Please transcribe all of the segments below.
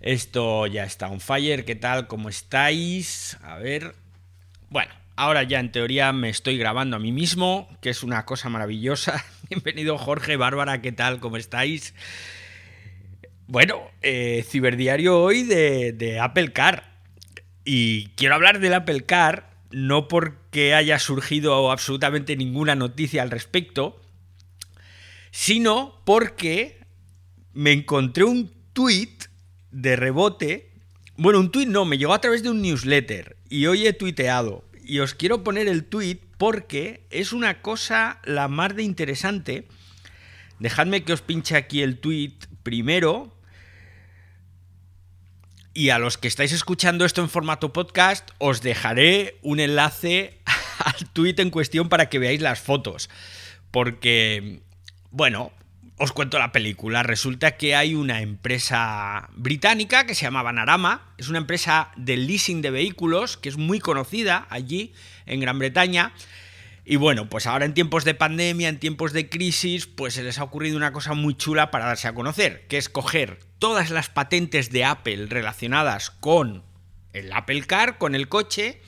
Esto ya está on fire. ¿Qué tal? ¿Cómo estáis? A ver. Bueno, ahora ya en teoría me estoy grabando a mí mismo, que es una cosa maravillosa. Bienvenido Jorge, Bárbara, ¿qué tal? ¿Cómo estáis? Bueno, eh, ciberdiario hoy de, de Apple Car. Y quiero hablar del Apple Car no porque haya surgido absolutamente ninguna noticia al respecto, sino porque me encontré un tweet de rebote. Bueno, un tweet no, me llegó a través de un newsletter y hoy he tuiteado. Y os quiero poner el tweet porque es una cosa la más de interesante. Dejadme que os pinche aquí el tweet primero. Y a los que estáis escuchando esto en formato podcast, os dejaré un enlace al tweet en cuestión para que veáis las fotos. Porque, bueno, os cuento la película. Resulta que hay una empresa británica que se llama Banarama. Es una empresa de leasing de vehículos que es muy conocida allí en Gran Bretaña. Y bueno, pues ahora en tiempos de pandemia, en tiempos de crisis, pues se les ha ocurrido una cosa muy chula para darse a conocer, que es coger todas las patentes de Apple relacionadas con el Apple Car, con el coche,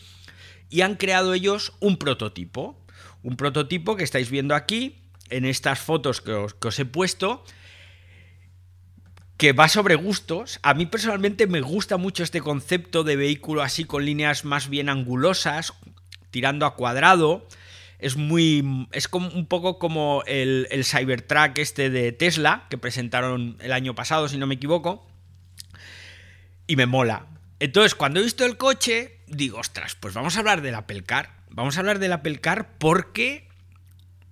y han creado ellos un prototipo. Un prototipo que estáis viendo aquí, en estas fotos que os, he puesto, que va sobre gustos. A mí personalmente me gusta mucho este concepto de vehículo así con líneas más bien angulosas, tirando a cuadrado. Es muy. Es como, un poco como el, el Cybertruck este de Tesla, que presentaron el año pasado, si no me equivoco. Y me mola. Entonces, cuando he visto el coche, digo, ostras, pues vamos a hablar del Apple Car. Vamos a hablar del Apple Car porque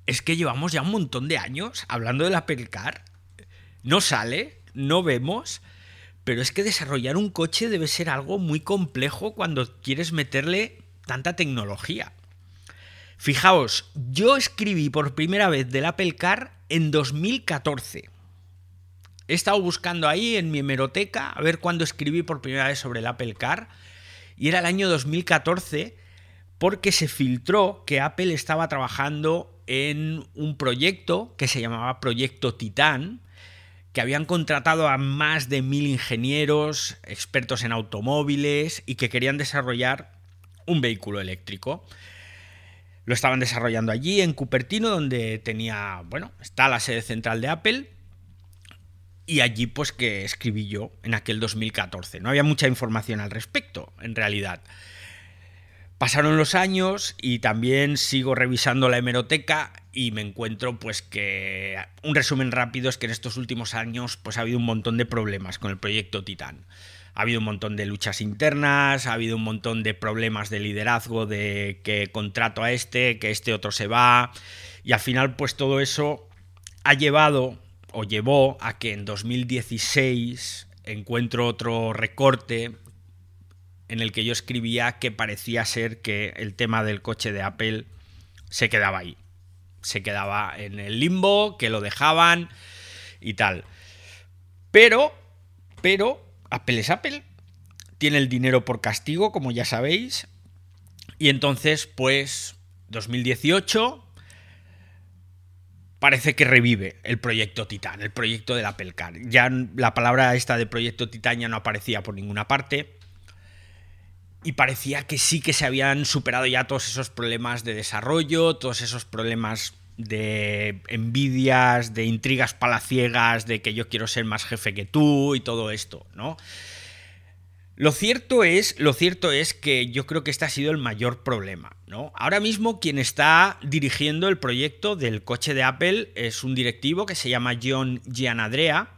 es que llevamos ya un montón de años hablando del Apple Car. No sale, no vemos, pero es que desarrollar un coche debe ser algo muy complejo cuando quieres meterle tanta tecnología. Fijaos, yo escribí por primera vez del Apple Car en 2014. He estado buscando ahí en mi hemeroteca a ver cuándo escribí por primera vez sobre el Apple Car y era el año 2014 porque se filtró que Apple estaba trabajando en un proyecto que se llamaba Proyecto Titán, que habían contratado a más de mil ingenieros, expertos en automóviles y que querían desarrollar un vehículo eléctrico. Lo estaban desarrollando allí en Cupertino, donde tenía, bueno, está la sede central de Apple. Y allí pues que escribí yo en aquel 2014. No había mucha información al respecto, en realidad. Pasaron los años y también sigo revisando la hemeroteca y me encuentro pues que un resumen rápido es que en estos últimos años pues ha habido un montón de problemas con el proyecto Titán. Ha habido un montón de luchas internas, ha habido un montón de problemas de liderazgo, de que contrato a este, que este otro se va y al final pues todo eso ha llevado o llevó a que en 2016 encuentro otro recorte en el que yo escribía que parecía ser que el tema del coche de Apple se quedaba ahí. Se quedaba en el limbo, que lo dejaban y tal. Pero, pero, Apple es Apple. Tiene el dinero por castigo, como ya sabéis. Y entonces, pues, 2018 parece que revive el proyecto Titan, el proyecto del Apple Car. Ya la palabra esta de proyecto Titan ya no aparecía por ninguna parte y parecía que sí que se habían superado ya todos esos problemas de desarrollo, todos esos problemas de envidias, de intrigas palaciegas, de que yo quiero ser más jefe que tú y todo esto, ¿no? Lo cierto es, lo cierto es que yo creo que este ha sido el mayor problema, ¿no? Ahora mismo quien está dirigiendo el proyecto del coche de Apple es un directivo que se llama John Gianadrea,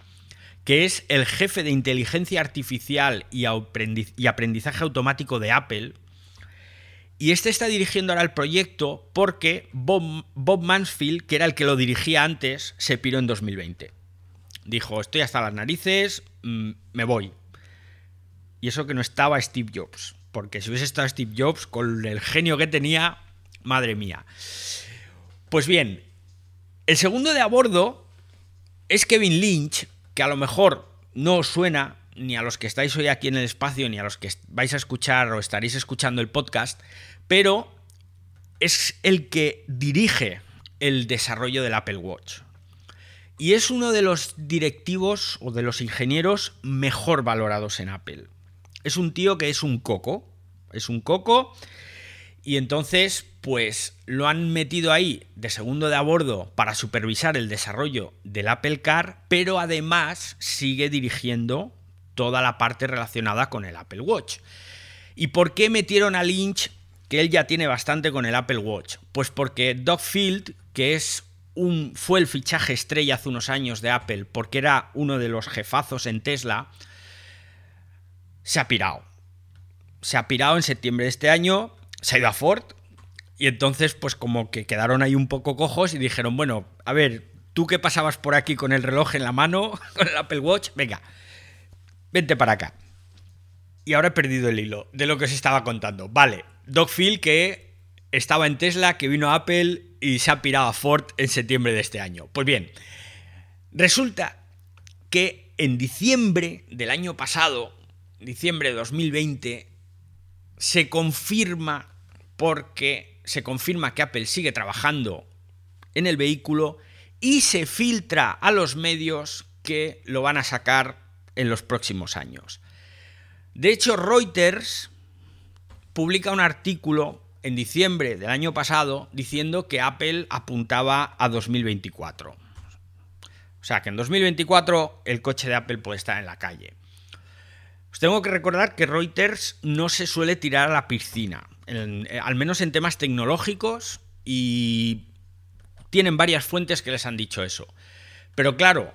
que es el jefe de inteligencia artificial y aprendizaje automático de Apple. Y este está dirigiendo ahora el proyecto porque Bob, Mansfield, que era el que lo dirigía antes, se piró en 2020. Dijo, estoy hasta las narices, mm, me voy. Y eso que no estaba Steve Jobs. Porque si hubiese estado Steve Jobs, con el genio que tenía, madre mía. Pues bien, el segundo de a bordo es Kevin Lynch, que a lo mejor no os suena ni a los que estáis hoy aquí en el espacio, ni a los que vais a escuchar o estaréis escuchando el podcast, pero es el que dirige el desarrollo del Apple Watch. y es uno de los directivos o de los ingenieros mejor valorados en Apple. Es un tío que es un coco, es un coco y entonces pues lo han metido ahí de segundo de a bordo para supervisar el desarrollo del Apple Car, pero además sigue dirigiendo toda la parte relacionada con el Apple Watch. ¿Y por qué metieron a Lynch, que él ya tiene bastante con el Apple Watch? Pues porque Doug Field, que es un, fue el fichaje estrella hace unos años de Apple, porque era uno de los jefazos en Tesla, se ha pirado. Se ha pirado en septiembre de este año, se ha ido a Ford, y entonces pues como que quedaron ahí un poco cojos y dijeron, bueno, a ver, tú que pasabas por aquí con el reloj en la mano, con el Apple Watch, venga, vente para acá. Y ahora he perdido el hilo de lo que os estaba contando. Vale, Doc Phil que estaba en Tesla, que vino a Apple y se ha pirado a Ford en septiembre de este año. Pues bien, resulta que en diciembre del año pasado, diciembre de 2020, se confirma porque se confirma que Apple sigue trabajando en el vehículo y se filtra a los medios que lo van a sacar en los próximos años. De hecho, Reuters publica un artículo en diciembre del año pasado diciendo que Apple apuntaba a 2024. O sea, que en 2024 el coche de Apple puede estar en la calle. Os tengo que recordar que Reuters no se suele tirar a la piscina, al menos en temas tecnológicos, y tienen varias fuentes que les han dicho eso. Pero claro,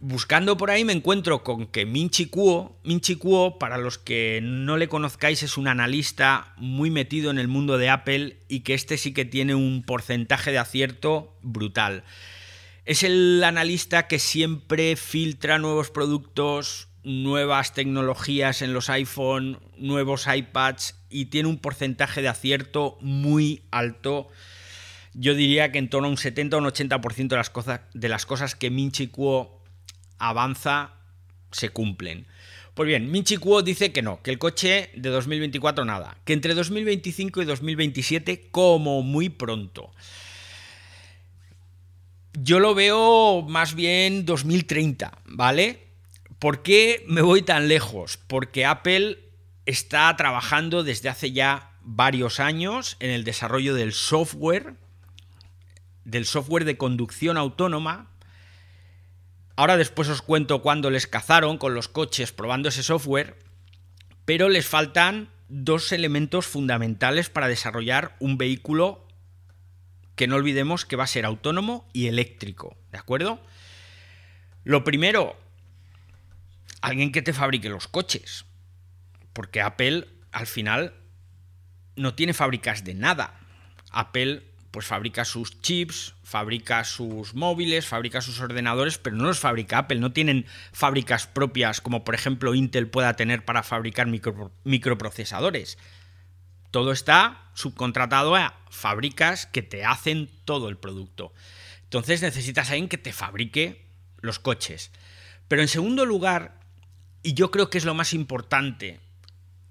buscando por ahí me encuentro con que Minchi Kuo, Minchi Kuo, para los que no le conozcáis, es un analista muy metido en el mundo de Apple y que este sí que tiene un porcentaje de acierto brutal. Es el analista que siempre filtra nuevos productos, nuevas tecnologías en los iPhone, nuevos iPads y tiene un porcentaje de acierto muy alto. Yo diría que en torno a un 70 o un 80% de las, cosas, de las cosas que Minchi Kuo avanza, se cumplen. Pues bien, Minchi Kuo dice que no, que el coche de 2024 nada, que entre 2025 y 2027 como muy pronto. Yo lo veo más bien 2030, ¿vale? ¿Por qué me voy tan lejos? Porque Apple está trabajando desde hace ya varios años en el desarrollo del software, del software de conducción autónoma, Ahora después os cuento cuándo les cazaron con los coches probando ese software, pero les faltan dos elementos fundamentales para desarrollar un vehículo que no olvidemos que va a ser autónomo y eléctrico, ¿de acuerdo? Lo primero, alguien que te fabrique los coches, porque Apple al final no tiene fábricas de nada. Apple pues fabrica sus chips, fabrica sus móviles, fabrica sus ordenadores, pero no los fabrica Apple, no tienen fábricas propias como por ejemplo Intel pueda tener para fabricar microprocesadores. Todo está subcontratado a fábricas que te hacen todo el producto. Entonces necesitas a alguien que te fabrique los coches. Pero en segundo lugar, y yo creo que es lo más importante,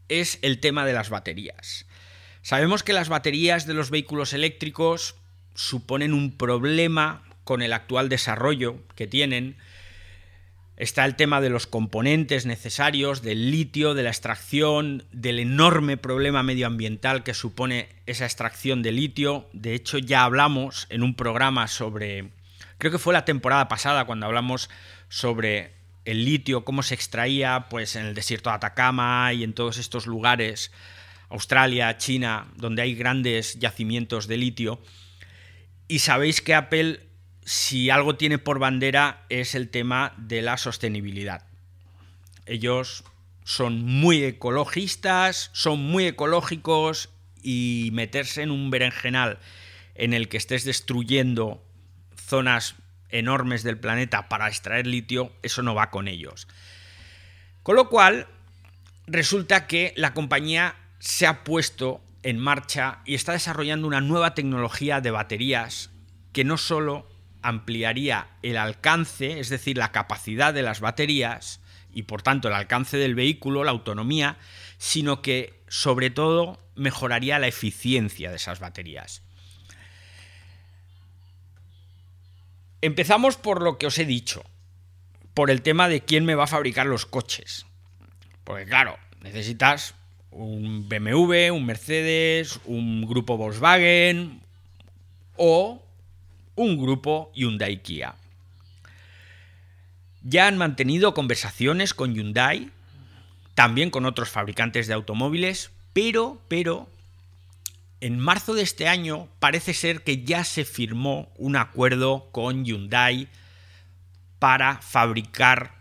es el tema de las baterías. Sabemos que las baterías de los vehículos eléctricos suponen un problema con el actual desarrollo que tienen. Está el tema de los componentes necesarios, del litio, de la extracción, del enorme problema medioambiental que supone esa extracción de litio. De hecho, ya hablamos en un programa sobre, creo que fue la temporada pasada cuando hablamos sobre el litio, cómo se extraía pues en el desierto de Atacama y en todos estos lugares Australia, China, donde hay grandes yacimientos de litio. Y sabéis que Apple, si algo tiene por bandera, es el tema de la sostenibilidad. Ellos son muy ecologistas, son muy ecológicos y meterse en un berenjenal en el que estés destruyendo zonas enormes del planeta para extraer litio, eso no va con ellos. Con lo cual, resulta que la compañía se ha puesto en marcha y está desarrollando una nueva tecnología de baterías que no solo ampliaría el alcance, es decir, la capacidad de las baterías y por tanto el alcance del vehículo, la autonomía, sino que sobre todo mejoraría la eficiencia de esas baterías. Empezamos por lo que os he dicho, por el tema de quién me va a fabricar los coches. Porque claro, necesitas un BMW, un Mercedes, un grupo Volkswagen o un grupo Hyundai Kia. Ya han mantenido conversaciones con Hyundai, también con otros fabricantes de automóviles, pero, pero, en marzo de este año parece ser que ya se firmó un acuerdo con Hyundai para fabricar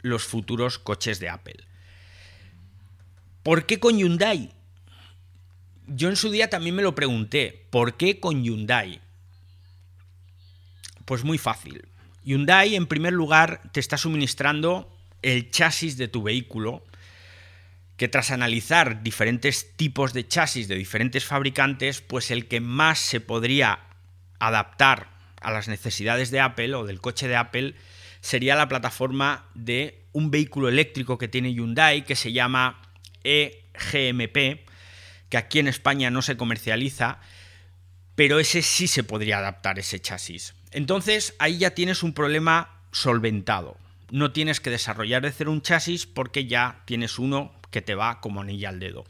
los futuros coches de Apple. ¿Por qué con Hyundai? Yo en su día también me lo pregunté. ¿Por qué con Hyundai? Pues muy fácil. Hyundai, en primer lugar, te está suministrando el chasis de tu vehículo, que tras analizar diferentes tipos de chasis de diferentes fabricantes, pues el que más se podría adaptar a las necesidades de Apple o del coche de Apple sería la plataforma de un vehículo eléctrico que tiene Hyundai que se llama eGMP, que aquí en España no se comercializa, pero ese sí se podría adaptar, ese chasis. Entonces ahí ya tienes un problema solventado. No tienes que desarrollar de cero un chasis porque ya tienes uno que te va como anilla al dedo.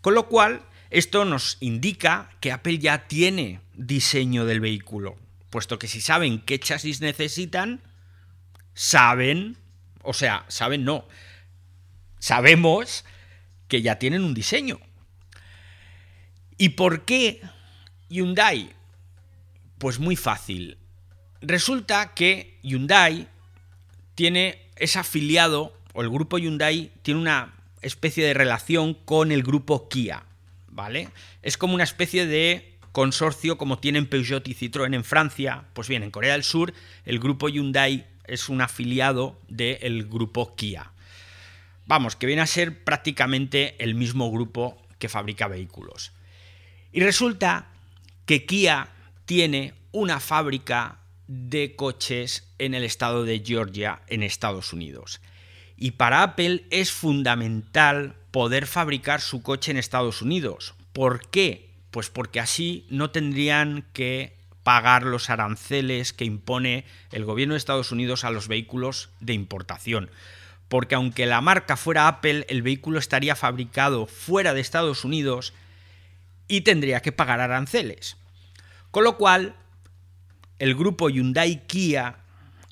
Con lo cual, esto nos indica que Apple ya tiene diseño del vehículo, puesto que si saben qué chasis necesitan, saben, o sea, saben no, sabemos que ya tienen un diseño. ¿Y por qué Hyundai? Pues muy fácil. Resulta que Hyundai tiene, es afiliado, o el grupo Hyundai tiene una especie de relación con el grupo Kia, ¿vale? Es como una especie de consorcio como tienen Peugeot y Citroën en Francia. Pues bien, en Corea del Sur el grupo Hyundai es un afiliado del grupo Kia. Vamos, que viene a ser prácticamente el mismo grupo que fabrica vehículos. Y resulta que Kia tiene una fábrica de coches en el estado de Georgia, en Estados Unidos. Y para Apple es fundamental poder fabricar su coche en Estados Unidos. ¿Por qué? Pues porque así no tendrían que pagar los aranceles que impone el gobierno de Estados Unidos a los vehículos de importación porque aunque la marca fuera Apple, el vehículo estaría fabricado fuera de Estados Unidos y tendría que pagar aranceles. Con lo cual, el grupo Hyundai Kia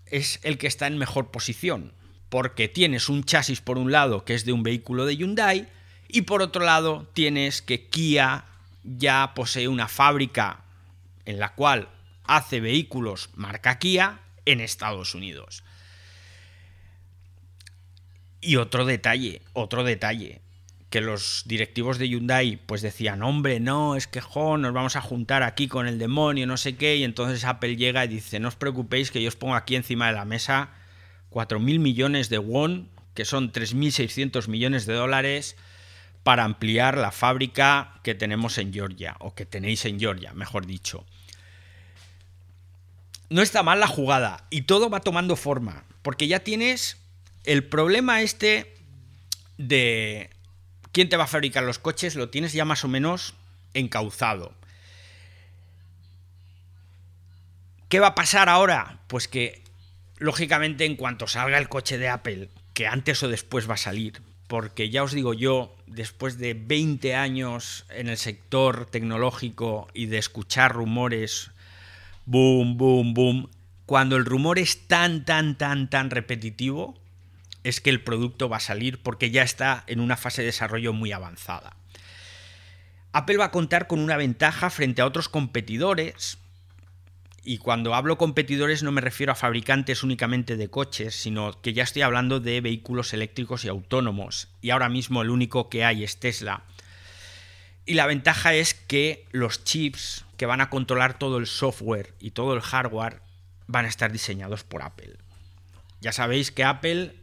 es el que está en mejor posición, porque tienes un chasis por un lado que es de un vehículo de Hyundai y por otro lado tienes que Kia ya posee una fábrica en la cual hace vehículos marca Kia en Estados Unidos. Y otro detalle, otro detalle, que los directivos de Hyundai pues decían, hombre, no, es que jo, nos vamos a juntar aquí con el demonio, no sé qué, y entonces Apple llega y dice, no os preocupéis que yo os pongo aquí encima de la mesa 4.000 millones de won, que son 3.600 millones de dólares, para ampliar la fábrica que tenemos en Georgia, o que tenéis en Georgia, mejor dicho. No está mal la jugada, y todo va tomando forma, porque ya tienes el problema este de quién te va a fabricar los coches lo tienes ya más o menos encauzado. ¿Qué va a pasar ahora? Pues que, lógicamente, en cuanto salga el coche de Apple, que antes o después va a salir, porque ya os digo yo, después de 20 años en el sector tecnológico y de escuchar rumores, boom, boom, boom, cuando el rumor es tan, tan, tan, tan repetitivo, es que el producto va a salir porque ya está en una fase de desarrollo muy avanzada. Apple va a contar con una ventaja frente a otros competidores, y cuando hablo competidores no me refiero a fabricantes únicamente de coches, sino que ya estoy hablando de vehículos eléctricos y autónomos, y ahora mismo el único que hay es Tesla. Y la ventaja es que los chips que van a controlar todo el software y todo el hardware van a estar diseñados por Apple. Ya sabéis que Apple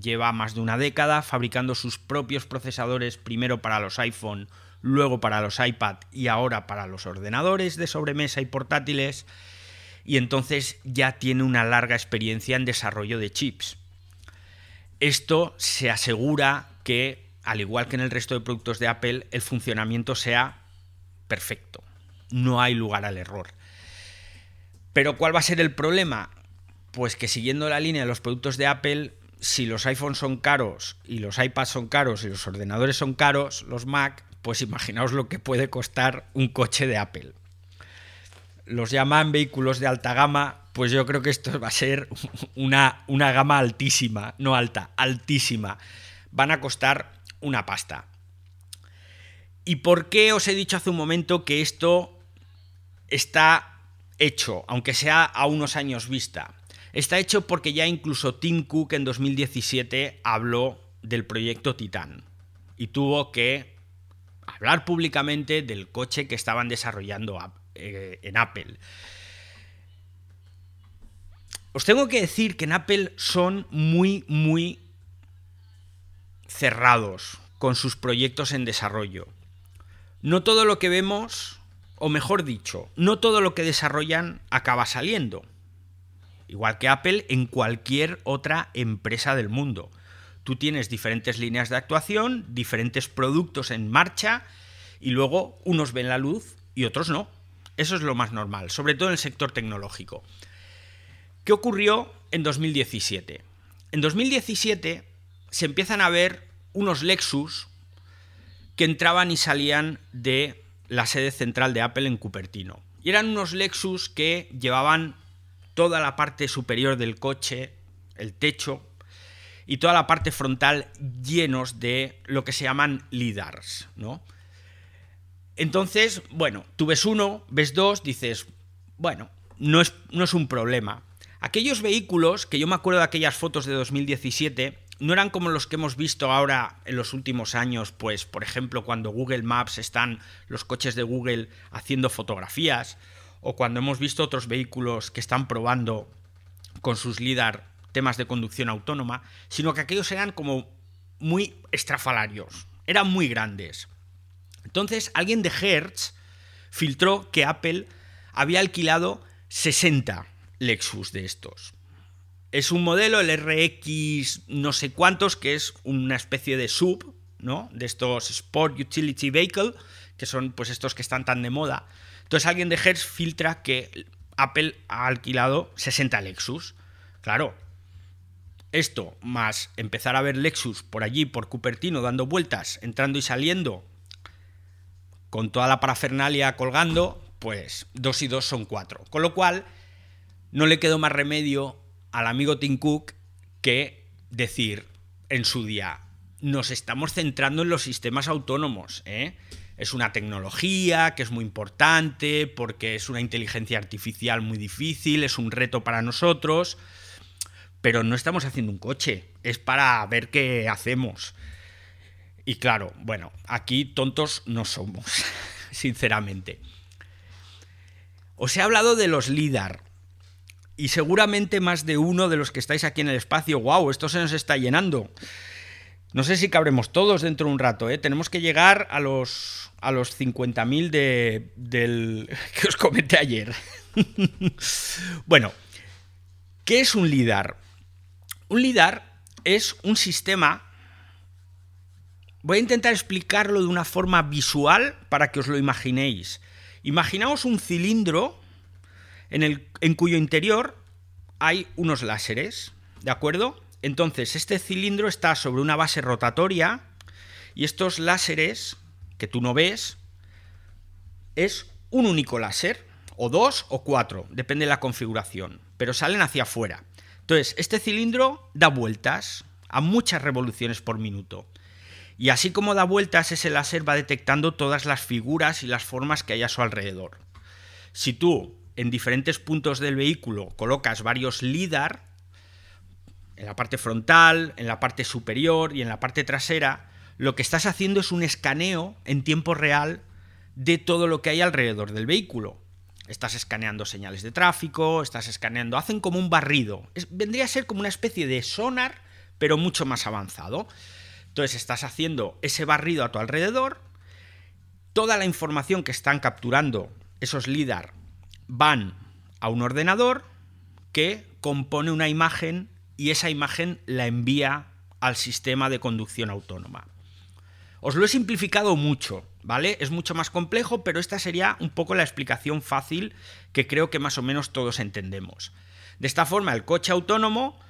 lleva más de una década fabricando sus propios procesadores primero para los iPhone, luego para los iPad y ahora para los ordenadores de sobremesa y portátiles, y entonces ya tiene una larga experiencia en desarrollo de chips. Esto se asegura que, al igual que en el resto de productos de Apple, el funcionamiento sea perfecto. No hay lugar al error. Pero ¿cuál va a ser el problema? Pues que siguiendo la línea de los productos de Apple, si los iPhones son caros y los iPads son caros y los ordenadores son caros, los Mac, pues imaginaos lo que puede costar un coche de Apple. Los llaman vehículos de alta gama, pues yo creo que esto va a ser una, una gama altísima, no alta, altísima. Van a costar una pasta. ¿Y por qué os he dicho hace un momento que esto está hecho, aunque sea a unos años vista? Está hecho porque ya incluso Tim Cook en 2017 habló del proyecto Titan y tuvo que hablar públicamente del coche que estaban desarrollando eh, en Apple. Os tengo que decir que en Apple son muy, muy cerrados con sus proyectos en desarrollo. No todo lo que vemos, o mejor dicho, no todo lo que desarrollan acaba saliendo igual que Apple, en cualquier otra empresa del mundo. Tú tienes diferentes líneas de actuación, diferentes productos en marcha y luego unos ven la luz y otros no. Eso es lo más normal, sobre todo en el sector tecnológico. ¿Qué ocurrió en 2017? En 2017 se empiezan a ver unos Lexus que entraban y salían de la sede central de Apple en Cupertino. Y eran unos Lexus que llevaban toda la parte superior del coche, el techo y toda la parte frontal llenos de lo que se llaman LIDARs, ¿no? Entonces, bueno, tú ves uno, ves dos, dices, bueno, no es, no es un problema. Aquellos vehículos, que yo me acuerdo de aquellas fotos de 2017, no eran como los que hemos visto ahora en los últimos años, pues por ejemplo cuando Google Maps están los coches de Google haciendo fotografías, o cuando hemos visto otros vehículos que están probando con sus LIDAR temas de conducción autónoma, sino que aquellos eran como muy estrafalarios, eran muy grandes. Entonces alguien de Hertz filtró que Apple había alquilado 60 Lexus de estos. Es un modelo, el RX no sé cuántos, que es una especie de sub, ¿no? De estos Sport Utility Vehicle, que son pues estos que están tan de moda. Entonces alguien de Hertz filtra que Apple ha alquilado 60 Lexus. Claro, esto más empezar a ver Lexus por allí, por Cupertino, dando vueltas, entrando y saliendo, con toda la parafernalia colgando, pues dos y dos son cuatro. Con lo cual, no le quedó más remedio al amigo Tim Cook que decir en su día, nos estamos centrando en los sistemas autónomos, ¿eh? es una tecnología que es muy importante, porque es una inteligencia artificial muy difícil, es un reto para nosotros, pero no estamos haciendo un coche, es para ver qué hacemos. Y claro, bueno, aquí tontos no somos, sinceramente. Os he hablado de los LIDAR. Y seguramente más de uno de los que estáis aquí en el espacio, wow, esto se nos está llenando. No sé si cabremos todos dentro de un rato, ¿eh? Tenemos que llegar a los, a los 50.000 de, del que os comenté ayer. bueno, ¿qué es un LIDAR? Un LIDAR es un sistema... Voy a intentar explicarlo de una forma visual para que os lo imaginéis. Imaginaos un cilindro en, el, en cuyo interior hay unos láseres, ¿de acuerdo? Entonces, este cilindro está sobre una base rotatoria y estos láseres, que tú no ves, es un único láser, o dos o cuatro, depende de la configuración, pero salen hacia afuera. Entonces, este cilindro da vueltas a muchas revoluciones por minuto. Y así como da vueltas, ese láser va detectando todas las figuras y las formas que hay a su alrededor. Si tú en diferentes puntos del vehículo colocas varios LIDAR, en la parte frontal, en la parte superior y en la parte trasera, lo que estás haciendo es un escaneo en tiempo real de todo lo que hay alrededor del vehículo. Estás escaneando señales de tráfico, estás escaneando, hacen como un barrido. vendría a ser como una especie de sonar, pero mucho más avanzado. Entonces estás haciendo ese barrido a tu alrededor, toda la información que están capturando esos LIDAR van a un ordenador que compone una imagen y esa imagen la envía al sistema de conducción autónoma. Os lo he simplificado mucho, ¿vale? Es mucho más complejo, pero esta sería un poco la explicación fácil que creo que más o menos todos entendemos. De esta forma, el coche autónomo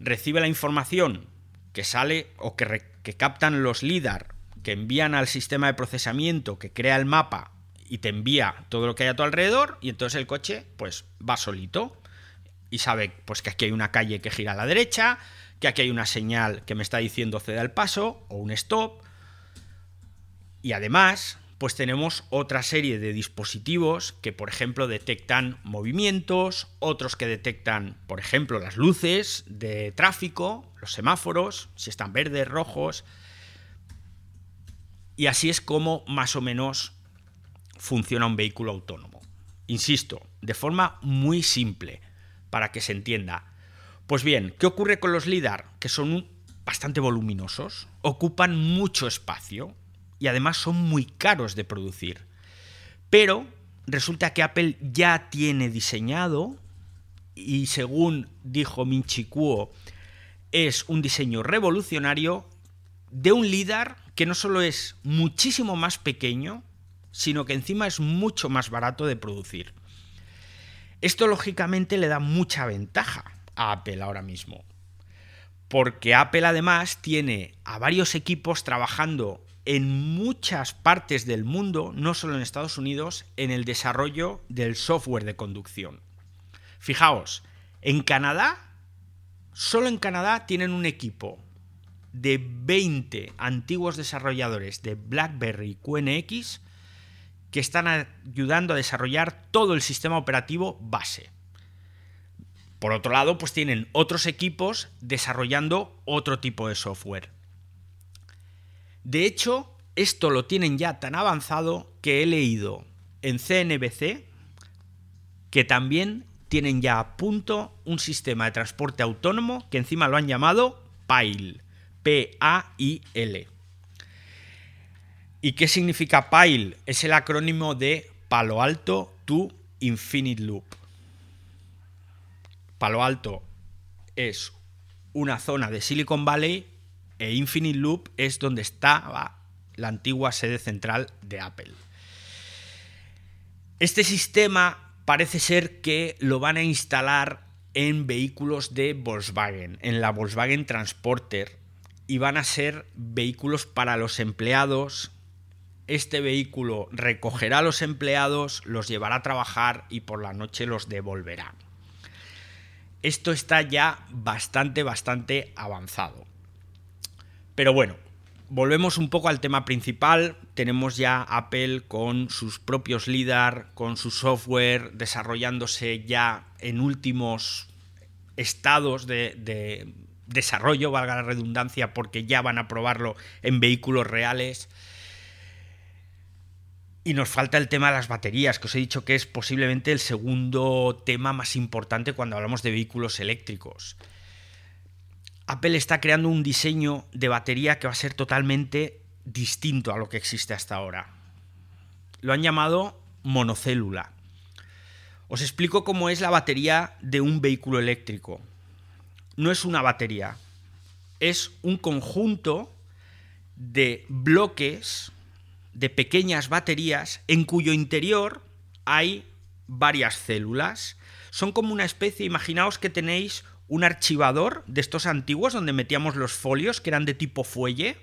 recibe la información que sale o que, que captan los LIDAR, que envían al sistema de procesamiento que crea el mapa y te envía todo lo que hay a tu alrededor y entonces el coche pues va solito y sabe pues que aquí hay una calle que gira a la derecha, que aquí hay una señal que me está diciendo ceda el paso o un stop. Y además pues tenemos otra serie de dispositivos que por ejemplo detectan movimientos, otros que detectan por ejemplo las luces de tráfico, los semáforos, si están verdes, rojos, y así es como más o menos funciona un vehículo autónomo. Insisto, de forma muy simple, para que se entienda. Pues bien, ¿qué ocurre con los LIDAR? Que son bastante voluminosos, ocupan mucho espacio y además son muy caros de producir. Pero resulta que Apple ya tiene diseñado, y según dijo Minchi Kuo, es un diseño revolucionario de un LIDAR que no solo es muchísimo más pequeño, sino que encima es mucho más barato de producir. Esto lógicamente le da mucha ventaja a Apple ahora mismo, porque Apple además tiene a varios equipos trabajando en muchas partes del mundo, no solo en Estados Unidos, en el desarrollo del software de conducción. Fijaos, en Canadá, solo en Canadá tienen un equipo de 20 antiguos desarrolladores de BlackBerry QNX que están ayudando a desarrollar todo el sistema operativo base. Por otro lado, pues tienen otros equipos desarrollando otro tipo de software. De hecho, esto lo tienen ya tan avanzado que he leído en CNBC que también tienen ya a punto un sistema de transporte autónomo que encima lo han llamado PAIL. P-A-I-L. ¿Y qué significa PAIL? Es el acrónimo de Palo Alto to Infinite Loop. Palo Alto es una zona de Silicon Valley e Infinite Loop es donde estaba la antigua sede central de Apple. Este sistema parece ser que lo van a instalar en vehículos de Volkswagen, en la Volkswagen Transporter, y van a ser vehículos para los empleados. Este vehículo recogerá a los empleados, los llevará a trabajar y por la noche los devolverá. Esto está ya bastante, bastante avanzado. Pero bueno, volvemos un poco al tema principal. Tenemos ya Apple con sus propios LIDAR, con su software, desarrollándose ya en últimos estados de, de desarrollo, valga la redundancia, porque ya van a probarlo en vehículos reales. Y nos falta el tema de las baterías, que os he dicho que es posiblemente el segundo tema más importante cuando hablamos de vehículos eléctricos. Apple está creando un diseño de batería que va a ser totalmente distinto a lo que existe hasta ahora. Lo han llamado monocélula. Os explico cómo es la batería de un vehículo eléctrico no es una batería, es un conjunto de bloques de pequeñas baterías en cuyo interior hay varias células. Son como una especie, imaginaos que tenéis un archivador de estos antiguos donde metíamos los folios que eran de tipo fuelle,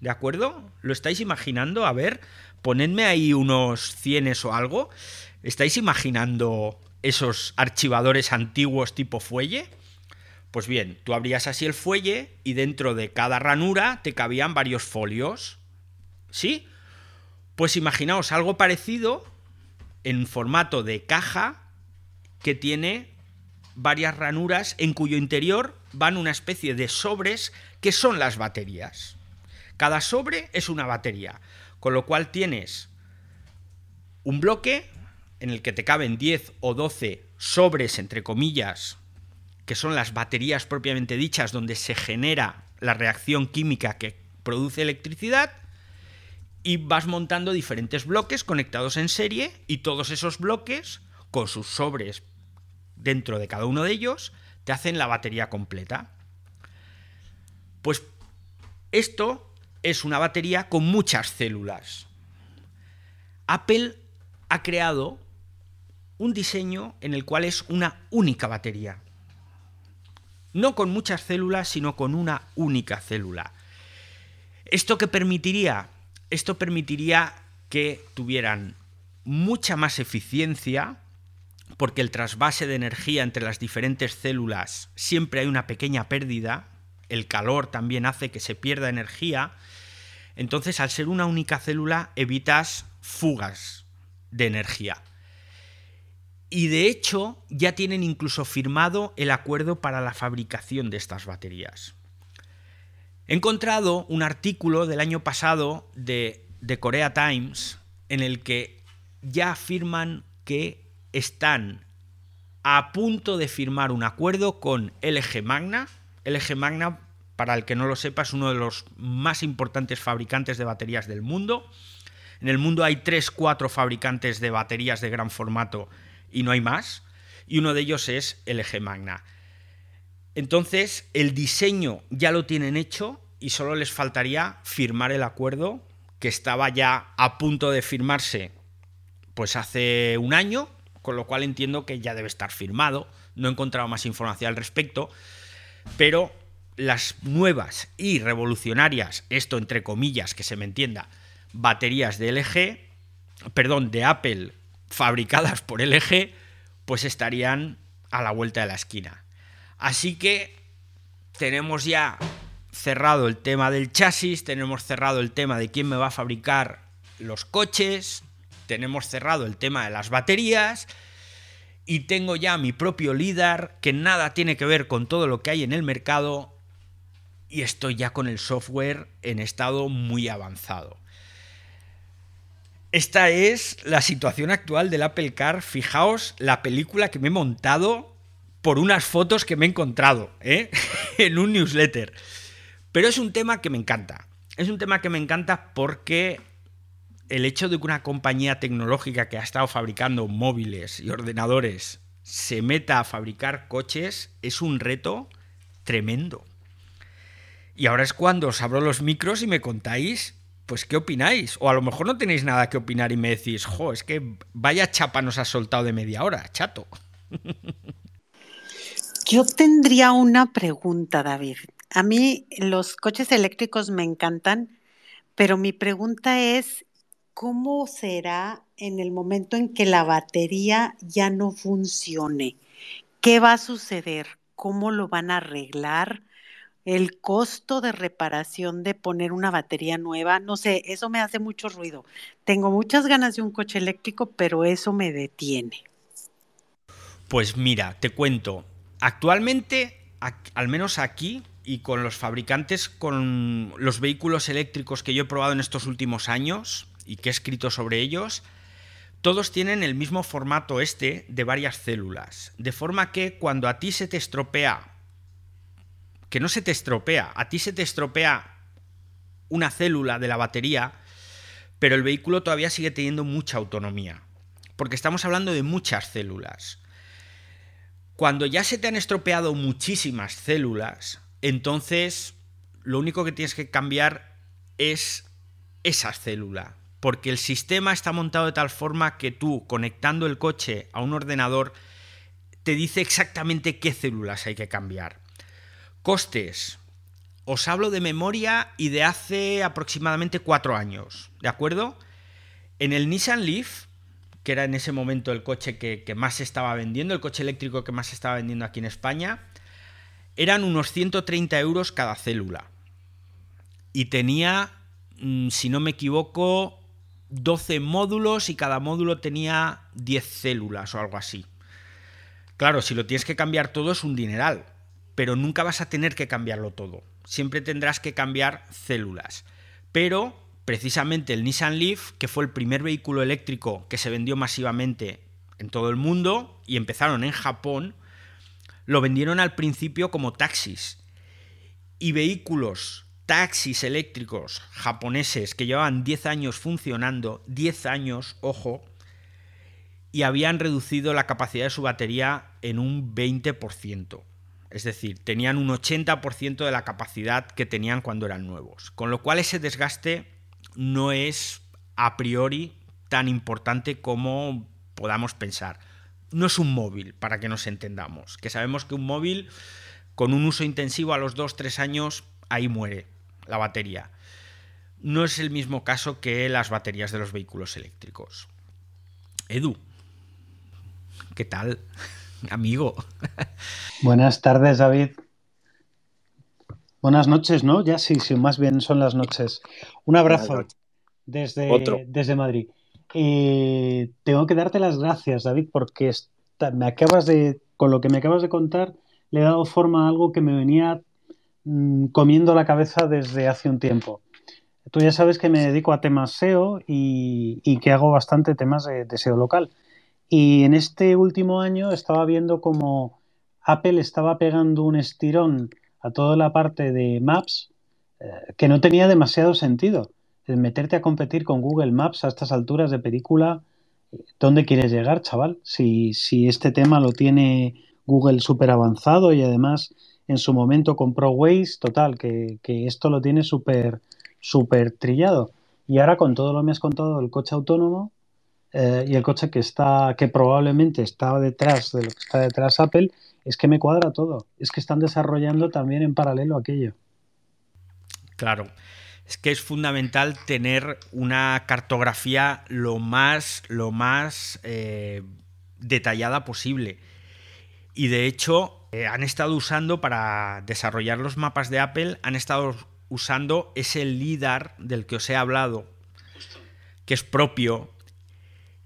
¿de acuerdo? ¿Lo estáis imaginando? A ver, ponedme ahí unos cienes o algo. ¿Estáis imaginando esos archivadores antiguos tipo fuelle? Pues bien, tú abrías así el fuelle y dentro de cada ranura te cabían varios folios. ¿Sí? Pues imaginaos algo parecido en formato de caja que tiene varias ranuras en cuyo interior van una especie de sobres que son las baterías. Cada sobre es una batería, con lo cual tienes un bloque en el que te caben 10 o 12 sobres, entre comillas, que son las baterías propiamente dichas, donde se genera la reacción química que produce electricidad, y vas montando diferentes bloques conectados en serie, y todos esos bloques, con sus sobres dentro de cada uno de ellos, te hacen la batería completa. Pues esto es una batería con muchas células. Apple ha creado un diseño en el cual es una única batería. No con muchas células, sino con una única célula. ¿Esto qué permitiría? Esto permitiría que tuvieran mucha más eficiencia, porque el trasvase de energía entre las diferentes células siempre hay una pequeña pérdida, el calor también hace que se pierda energía, entonces al ser una única célula evitas fugas de energía. Y de hecho ya tienen incluso firmado el acuerdo para la fabricación de estas baterías. He encontrado un artículo del año pasado de, de Korea Times en el que ya afirman que están a punto de firmar un acuerdo con LG Magna. LG Magna, para el que no lo sepa, es uno de los más importantes fabricantes de baterías del mundo. En el mundo hay 3-4 fabricantes de baterías de gran formato y no hay más. Y uno de ellos es LG Magna. Entonces, el diseño ya lo tienen hecho y solo les faltaría firmar el acuerdo que estaba ya a punto de firmarse pues hace un año, con lo cual entiendo que ya debe estar firmado. No he encontrado más información al respecto, pero las nuevas y revolucionarias, esto entre comillas, que se me entienda, baterías de LG, perdón, de Apple fabricadas por LG, pues estarían a la vuelta de la esquina. Así que tenemos ya cerrado el tema del chasis, tenemos cerrado el tema de quién me va a fabricar los coches, tenemos cerrado el tema de las baterías y tengo ya mi propio líder que nada tiene que ver con todo lo que hay en el mercado y estoy ya con el software en estado muy avanzado. Esta es la situación actual del Apple Car. Fijaos la película que me he montado por unas fotos que me he encontrado ¿eh? en un newsletter. Pero es un tema que me encanta. Es un tema que me encanta porque el hecho de que una compañía tecnológica que ha estado fabricando móviles y ordenadores se meta a fabricar coches es un reto tremendo. Y ahora es cuando os abro los micros y me contáis pues ¿qué opináis? O a lo mejor no tenéis nada que opinar y me decís, jo, es que vaya chapa nos ha soltado de media hora, chato. Yo tendría una pregunta, David. A mí los coches eléctricos me encantan, pero mi pregunta es, ¿cómo será en el momento en que la batería ya no funcione? ¿Qué va a suceder? ¿Cómo lo van a arreglar? el costo de reparación de poner una batería nueva, no sé, eso me hace mucho ruido. Tengo muchas ganas de un coche eléctrico, pero eso me detiene. Pues mira, te cuento, actualmente, al menos aquí y con los fabricantes, con los vehículos eléctricos que yo he probado en estos últimos años y que he escrito sobre ellos, todos tienen el mismo formato este de varias células, de forma que cuando a ti se te estropea que no se te estropea. A ti se te estropea una célula de la batería, pero el vehículo todavía sigue teniendo mucha autonomía. Porque estamos hablando de muchas células. Cuando ya se te han estropeado muchísimas células, entonces lo único que tienes que cambiar es esa célula. Porque el sistema está montado de tal forma que tú, conectando el coche a un ordenador, te dice exactamente qué células hay que cambiar. Costes. Os hablo de memoria y de hace aproximadamente cuatro años, ¿de acuerdo? En el Nissan Leaf, que era en ese momento el coche que, más se estaba vendiendo, el coche eléctrico que más se estaba vendiendo aquí en España, eran unos 130 euros cada célula. Y tenía, mm, si no me equivoco, 12 módulos y cada módulo tenía 10 células o algo así. Claro, si lo tienes que cambiar todo es un dineral pero nunca vas a tener que cambiarlo todo. Siempre tendrás que cambiar células. Pero precisamente el Nissan Leaf, que fue el primer vehículo eléctrico que se vendió masivamente en todo el mundo y empezaron en Japón, lo vendieron al principio como taxis. Y vehículos, taxis eléctricos japoneses que llevaban 10 años funcionando, 10 años, ojo, y habían reducido la capacidad de su batería en un 20%. Es decir, tenían un 80% de la capacidad que tenían cuando eran nuevos. Con lo cual ese desgaste no es a priori tan importante como podamos pensar. No es un móvil, para que nos entendamos, que sabemos que un móvil con un uso intensivo a los 2-3 años, ahí muere la batería. No es el mismo caso que las baterías de los vehículos eléctricos. Edu, ¿qué tal, amigo? Buenas tardes, David. Buenas noches, ¿no? Ya sí, sí, más bien son las noches. Un abrazo desde, desde Madrid. Eh, tengo que darte las gracias, David, porque me acabas de, con lo que me acabas de contar, le he dado forma a algo que me venía mm, comiendo la cabeza desde hace un tiempo. Tú ya sabes que me dedico a temas SEO y, que hago bastante temas de, SEO local. Y en este último año estaba viendo como Apple estaba pegando un estirón a toda la parte de Maps eh, que no tenía demasiado sentido. El meterte a competir con Google Maps a estas alturas de película, ¿dónde quieres llegar, chaval? Si, si este tema lo tiene Google súper avanzado y además en su momento compró Waze, total, que, esto lo tiene súper súper trillado. Y ahora con todo lo que me has contado del coche autónomo eh, y el coche que está, que probablemente está detrás de lo que está detrás Apple, es que me cuadra todo. Es que están desarrollando también en paralelo aquello. Claro. Es que es fundamental tener una cartografía lo más, lo más eh, detallada posible. Y de hecho, eh, han estado usando para desarrollar los mapas de Apple, han estado usando ese LIDAR del que os he hablado, que es propio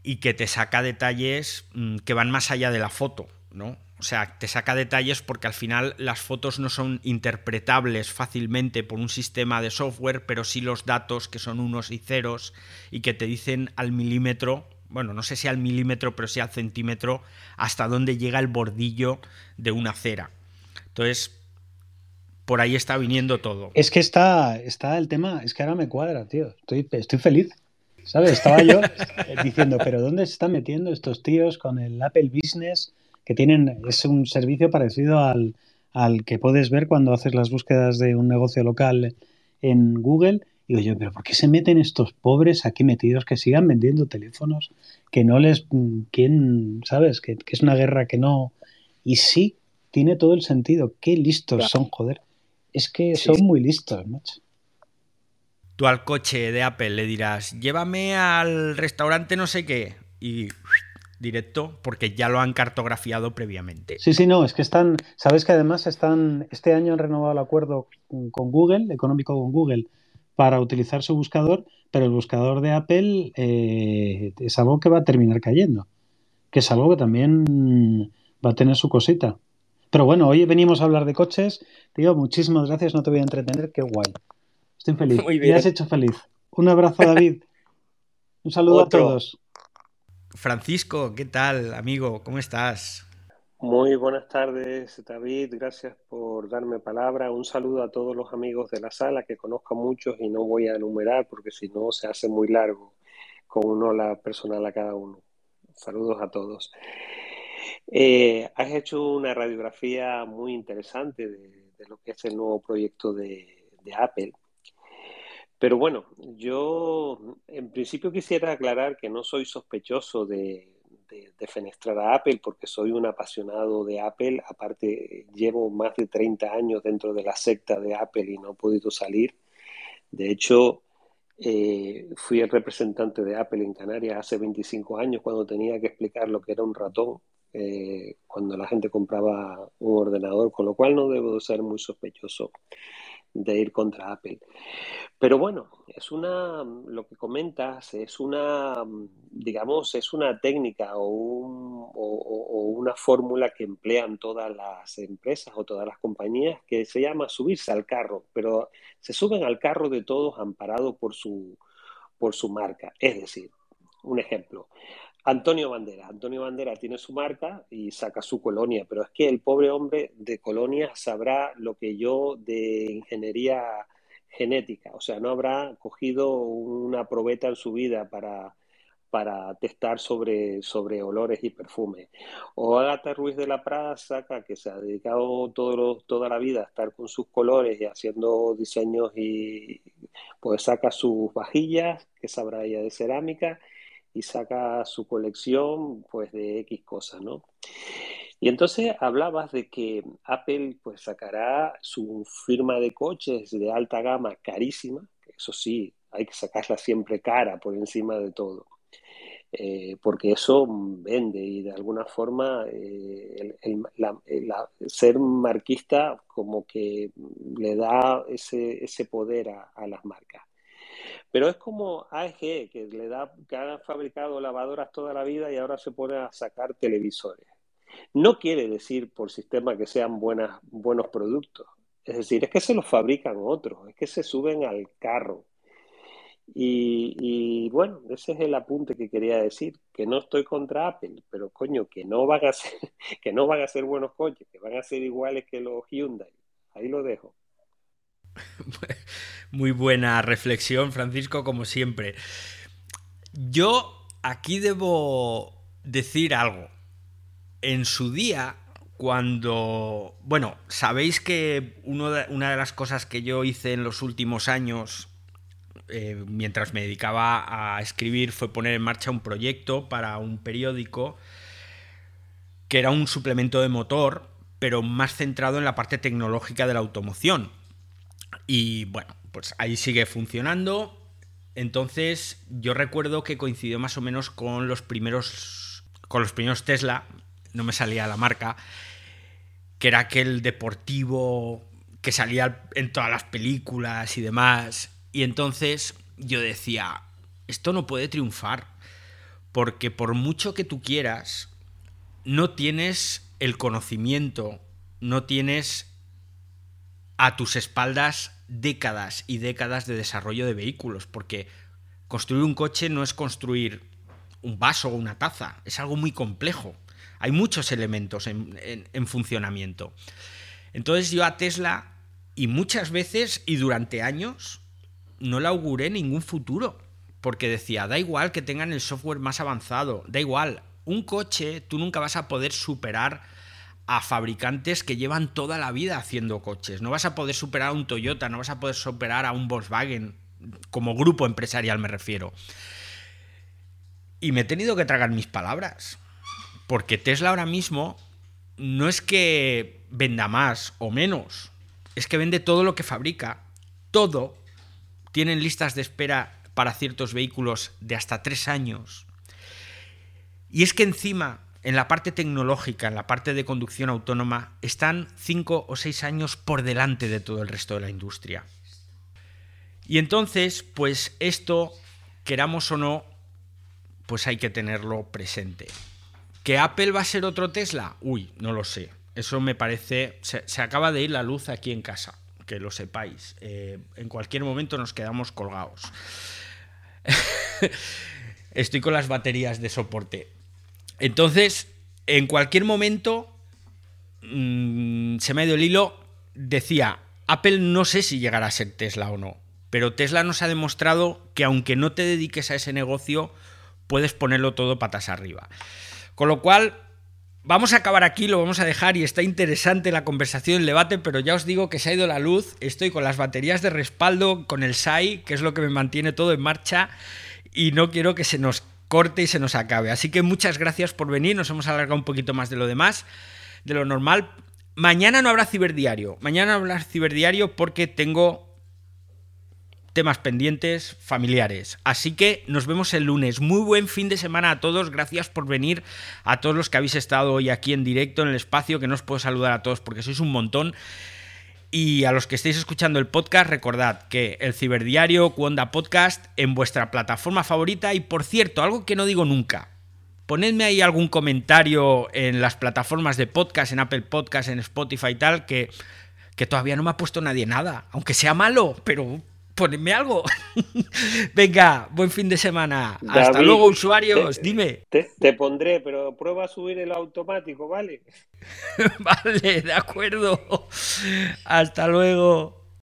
y que te saca detalles mm, que van más allá de la foto, ¿no? O sea, te saca detalles porque al final las fotos no son interpretables fácilmente por un sistema de software, pero sí los datos que son unos y ceros y que te dicen al milímetro, bueno, no sé si al milímetro, pero sí al centímetro, hasta dónde llega el bordillo de una cera. Entonces, por ahí está viniendo todo. Es que está, está el tema, es que ahora me cuadra, tío. Estoy, estoy feliz. ¿Sabes? Estaba yo diciendo, pero ¿dónde se están metiendo estos tíos con el Apple Business? que tienen, es un servicio parecido al, que puedes ver cuando haces las búsquedas de un negocio local en Google. Y digo yo, pero ¿por qué se meten estos pobres aquí metidos que sigan vendiendo teléfonos? Que no les... ¿Quién? ¿Sabes? Que, es una guerra que no... Y sí, tiene todo el sentido. Qué listos son, joder. Es que son muy listos, macho. Tú al coche de Apple le dirás, llévame al restaurante no sé qué. Y directo porque ya lo han cartografiado previamente. Sí, sí, no, es que están, sabes que además están, este año han renovado el acuerdo con Google, económico con Google, para utilizar su buscador, pero el buscador de Apple eh, es algo que va a terminar cayendo, que es algo que también va a tener su cosita. Pero bueno, hoy venimos a hablar de coches. Digo, muchísimas gracias, no te voy a entretener, qué guay. Estoy feliz. Me has hecho feliz. Un abrazo, David. Un saludo a todos. Francisco, ¿qué tal, amigo? ¿Cómo estás? Muy buenas tardes, David. Gracias por darme palabra. Un saludo a todos los amigos de la sala, que conozco muchos y no voy a enumerar porque si no se hace muy largo con uno la personal a cada uno. Saludos a todos. Eh, has hecho una radiografía muy interesante de, lo que es el nuevo proyecto de Apple pero bueno, yo en principio quisiera aclarar que no soy sospechoso de, fenestrar a Apple porque soy un apasionado de Apple. Aparte, llevo más de 30 años dentro de la secta de Apple y no he podido salir. De hecho, eh, fui el representante de Apple en Canarias hace 25 años cuando tenía que explicar lo que era un ratón eh, cuando la gente compraba un ordenador, con lo cual no debo ser muy sospechoso de ir contra Apple. Pero bueno, es una, lo que comentas, es una, digamos, es una técnica o, una fórmula que emplean todas las empresas o todas las compañías que se llama subirse al carro, pero se suben al carro de todos amparado por su, por su marca. Es decir, un ejemplo, Antonio Bandera. Antonio Bandera tiene su marca y saca su colonia, pero es que el pobre hombre de colonia sabrá lo que yo de ingeniería genética, o sea, no habrá cogido una probeta en su vida para, para testar sobre, sobre olores y perfumes. O Agatha Ruiz de la Prada saca que se ha dedicado todo toda la vida a estar con sus colores y haciendo diseños y pues saca sus vajillas, que sabrá ella de cerámica, y saca su colección pues de X cosas, ¿no? Y entonces hablabas de que Apple pues sacará su firma de coches de alta gama carísima, eso sí, hay que sacarla siempre cara por encima de todo. Eh, porque eso vende y de alguna forma eh, ser marquista como que le da ese, ese poder a, las marcas. Pero es como AEG, que le da, que han fabricado lavadoras toda la vida y ahora se pone a sacar televisores. No quiere decir por sistema que sean buenas, buenos productos. Es decir, es que se los fabrican otros, es que se suben al carro y, bueno, ese es el apunte que quería decir, que no estoy contra Apple, pero coño, que no van a ser, que no van a ser buenos coches, que van a ser iguales que los Hyundai. Ahí lo dejo. Muy buena reflexión, Francisco, como siempre. Yo aquí debo decir algo. En su día, cuando... Bueno, sabéis que una de las cosas que yo hice en los últimos años eh, mientras me dedicaba a escribir, fue poner en marcha un proyecto para un periódico que era un suplemento de motor, pero más centrado en la parte tecnológica de la automoción. Y bueno, pues ahí sigue funcionando. Entonces, yo recuerdo que coincidió más o menos con los primeros. con los primeros Tesla. No me salía la marca. Que era aquel deportivo que salía en todas las películas y demás. Y entonces yo decía, esto no puede triunfar, porque por mucho que tú quieras, no tienes el conocimiento, no tienes a tus espaldas décadas y décadas de desarrollo de vehículos, porque construir un coche no es construir un vaso o una taza, es algo muy complejo. Hay muchos elementos en, en funcionamiento. Entonces yo a Tesla, y muchas veces y durante años, no le auguré ningún futuro. Porque decía, da igual que tengan el software más avanzado, da igual. Un coche, tú nunca vas a poder superar a fabricantes que llevan toda la vida haciendo coches. No vas a poder superar a un Toyota, no vas a poder superar a un Volkswagen, como grupo empresarial me refiero. Y me he tenido que tragar mis palabras. Porque Tesla ahora mismo no es que venda más o menos, es que vende todo lo que fabrica. Todo tienen listas de espera para ciertos vehículos de hasta tres años. Y es que encima, en la parte tecnológica, en la parte de conducción autónoma, están cinco o seis años por delante de todo el resto de la industria. Y entonces, pues esto, queramos o no, pues hay que tenerlo presente. ¿Que Apple va a ser otro Tesla? Uy, no lo sé. Eso me parece... Se, acaba de ir la luz aquí en casa que lo sepáis. Eh, en cualquier momento nos quedamos colgados. Estoy con las baterías de soporte. Entonces, en cualquier momento, mm, se me ha ido el hilo, decía, Apple no sé si llegará a ser Tesla o no, pero Tesla nos ha demostrado que aunque no te dediques a ese negocio, puedes ponerlo todo patas arriba. Con lo cual, Vamos a acabar aquí, lo vamos a dejar y está interesante la conversación, el debate, pero ya os digo que se ha ido la luz, estoy con las baterías de respaldo, con el SAI, que es lo que me mantiene todo en marcha y no quiero que se nos corte y se nos acabe. Así que muchas gracias por venir, nos hemos alargado un poquito más de lo demás, de lo normal. Mañana no habrá ciberdiario, mañana no habrá ciberdiario porque tengo temas pendientes familiares. Así que nos vemos el lunes. Muy buen fin de semana a todos. Gracias por venir. A todos los que habéis estado hoy aquí en directo en el espacio, que no os puedo saludar a todos porque sois un montón. Y a los que estéis escuchando el podcast, recordad que el Ciberdiario Cuonda Podcast en vuestra plataforma favorita. Y por cierto, algo que no digo nunca. Ponedme ahí algún comentario en las plataformas de podcast, en Apple Podcast, en Spotify y tal, que, que todavía no me ha puesto nadie nada. Aunque sea malo, pero ponedme algo. Venga, buen fin de semana. Hasta luego, usuarios. Dime. Te, pondré, pero prueba a subir el automático, ¿vale? vale, de acuerdo. Hasta luego.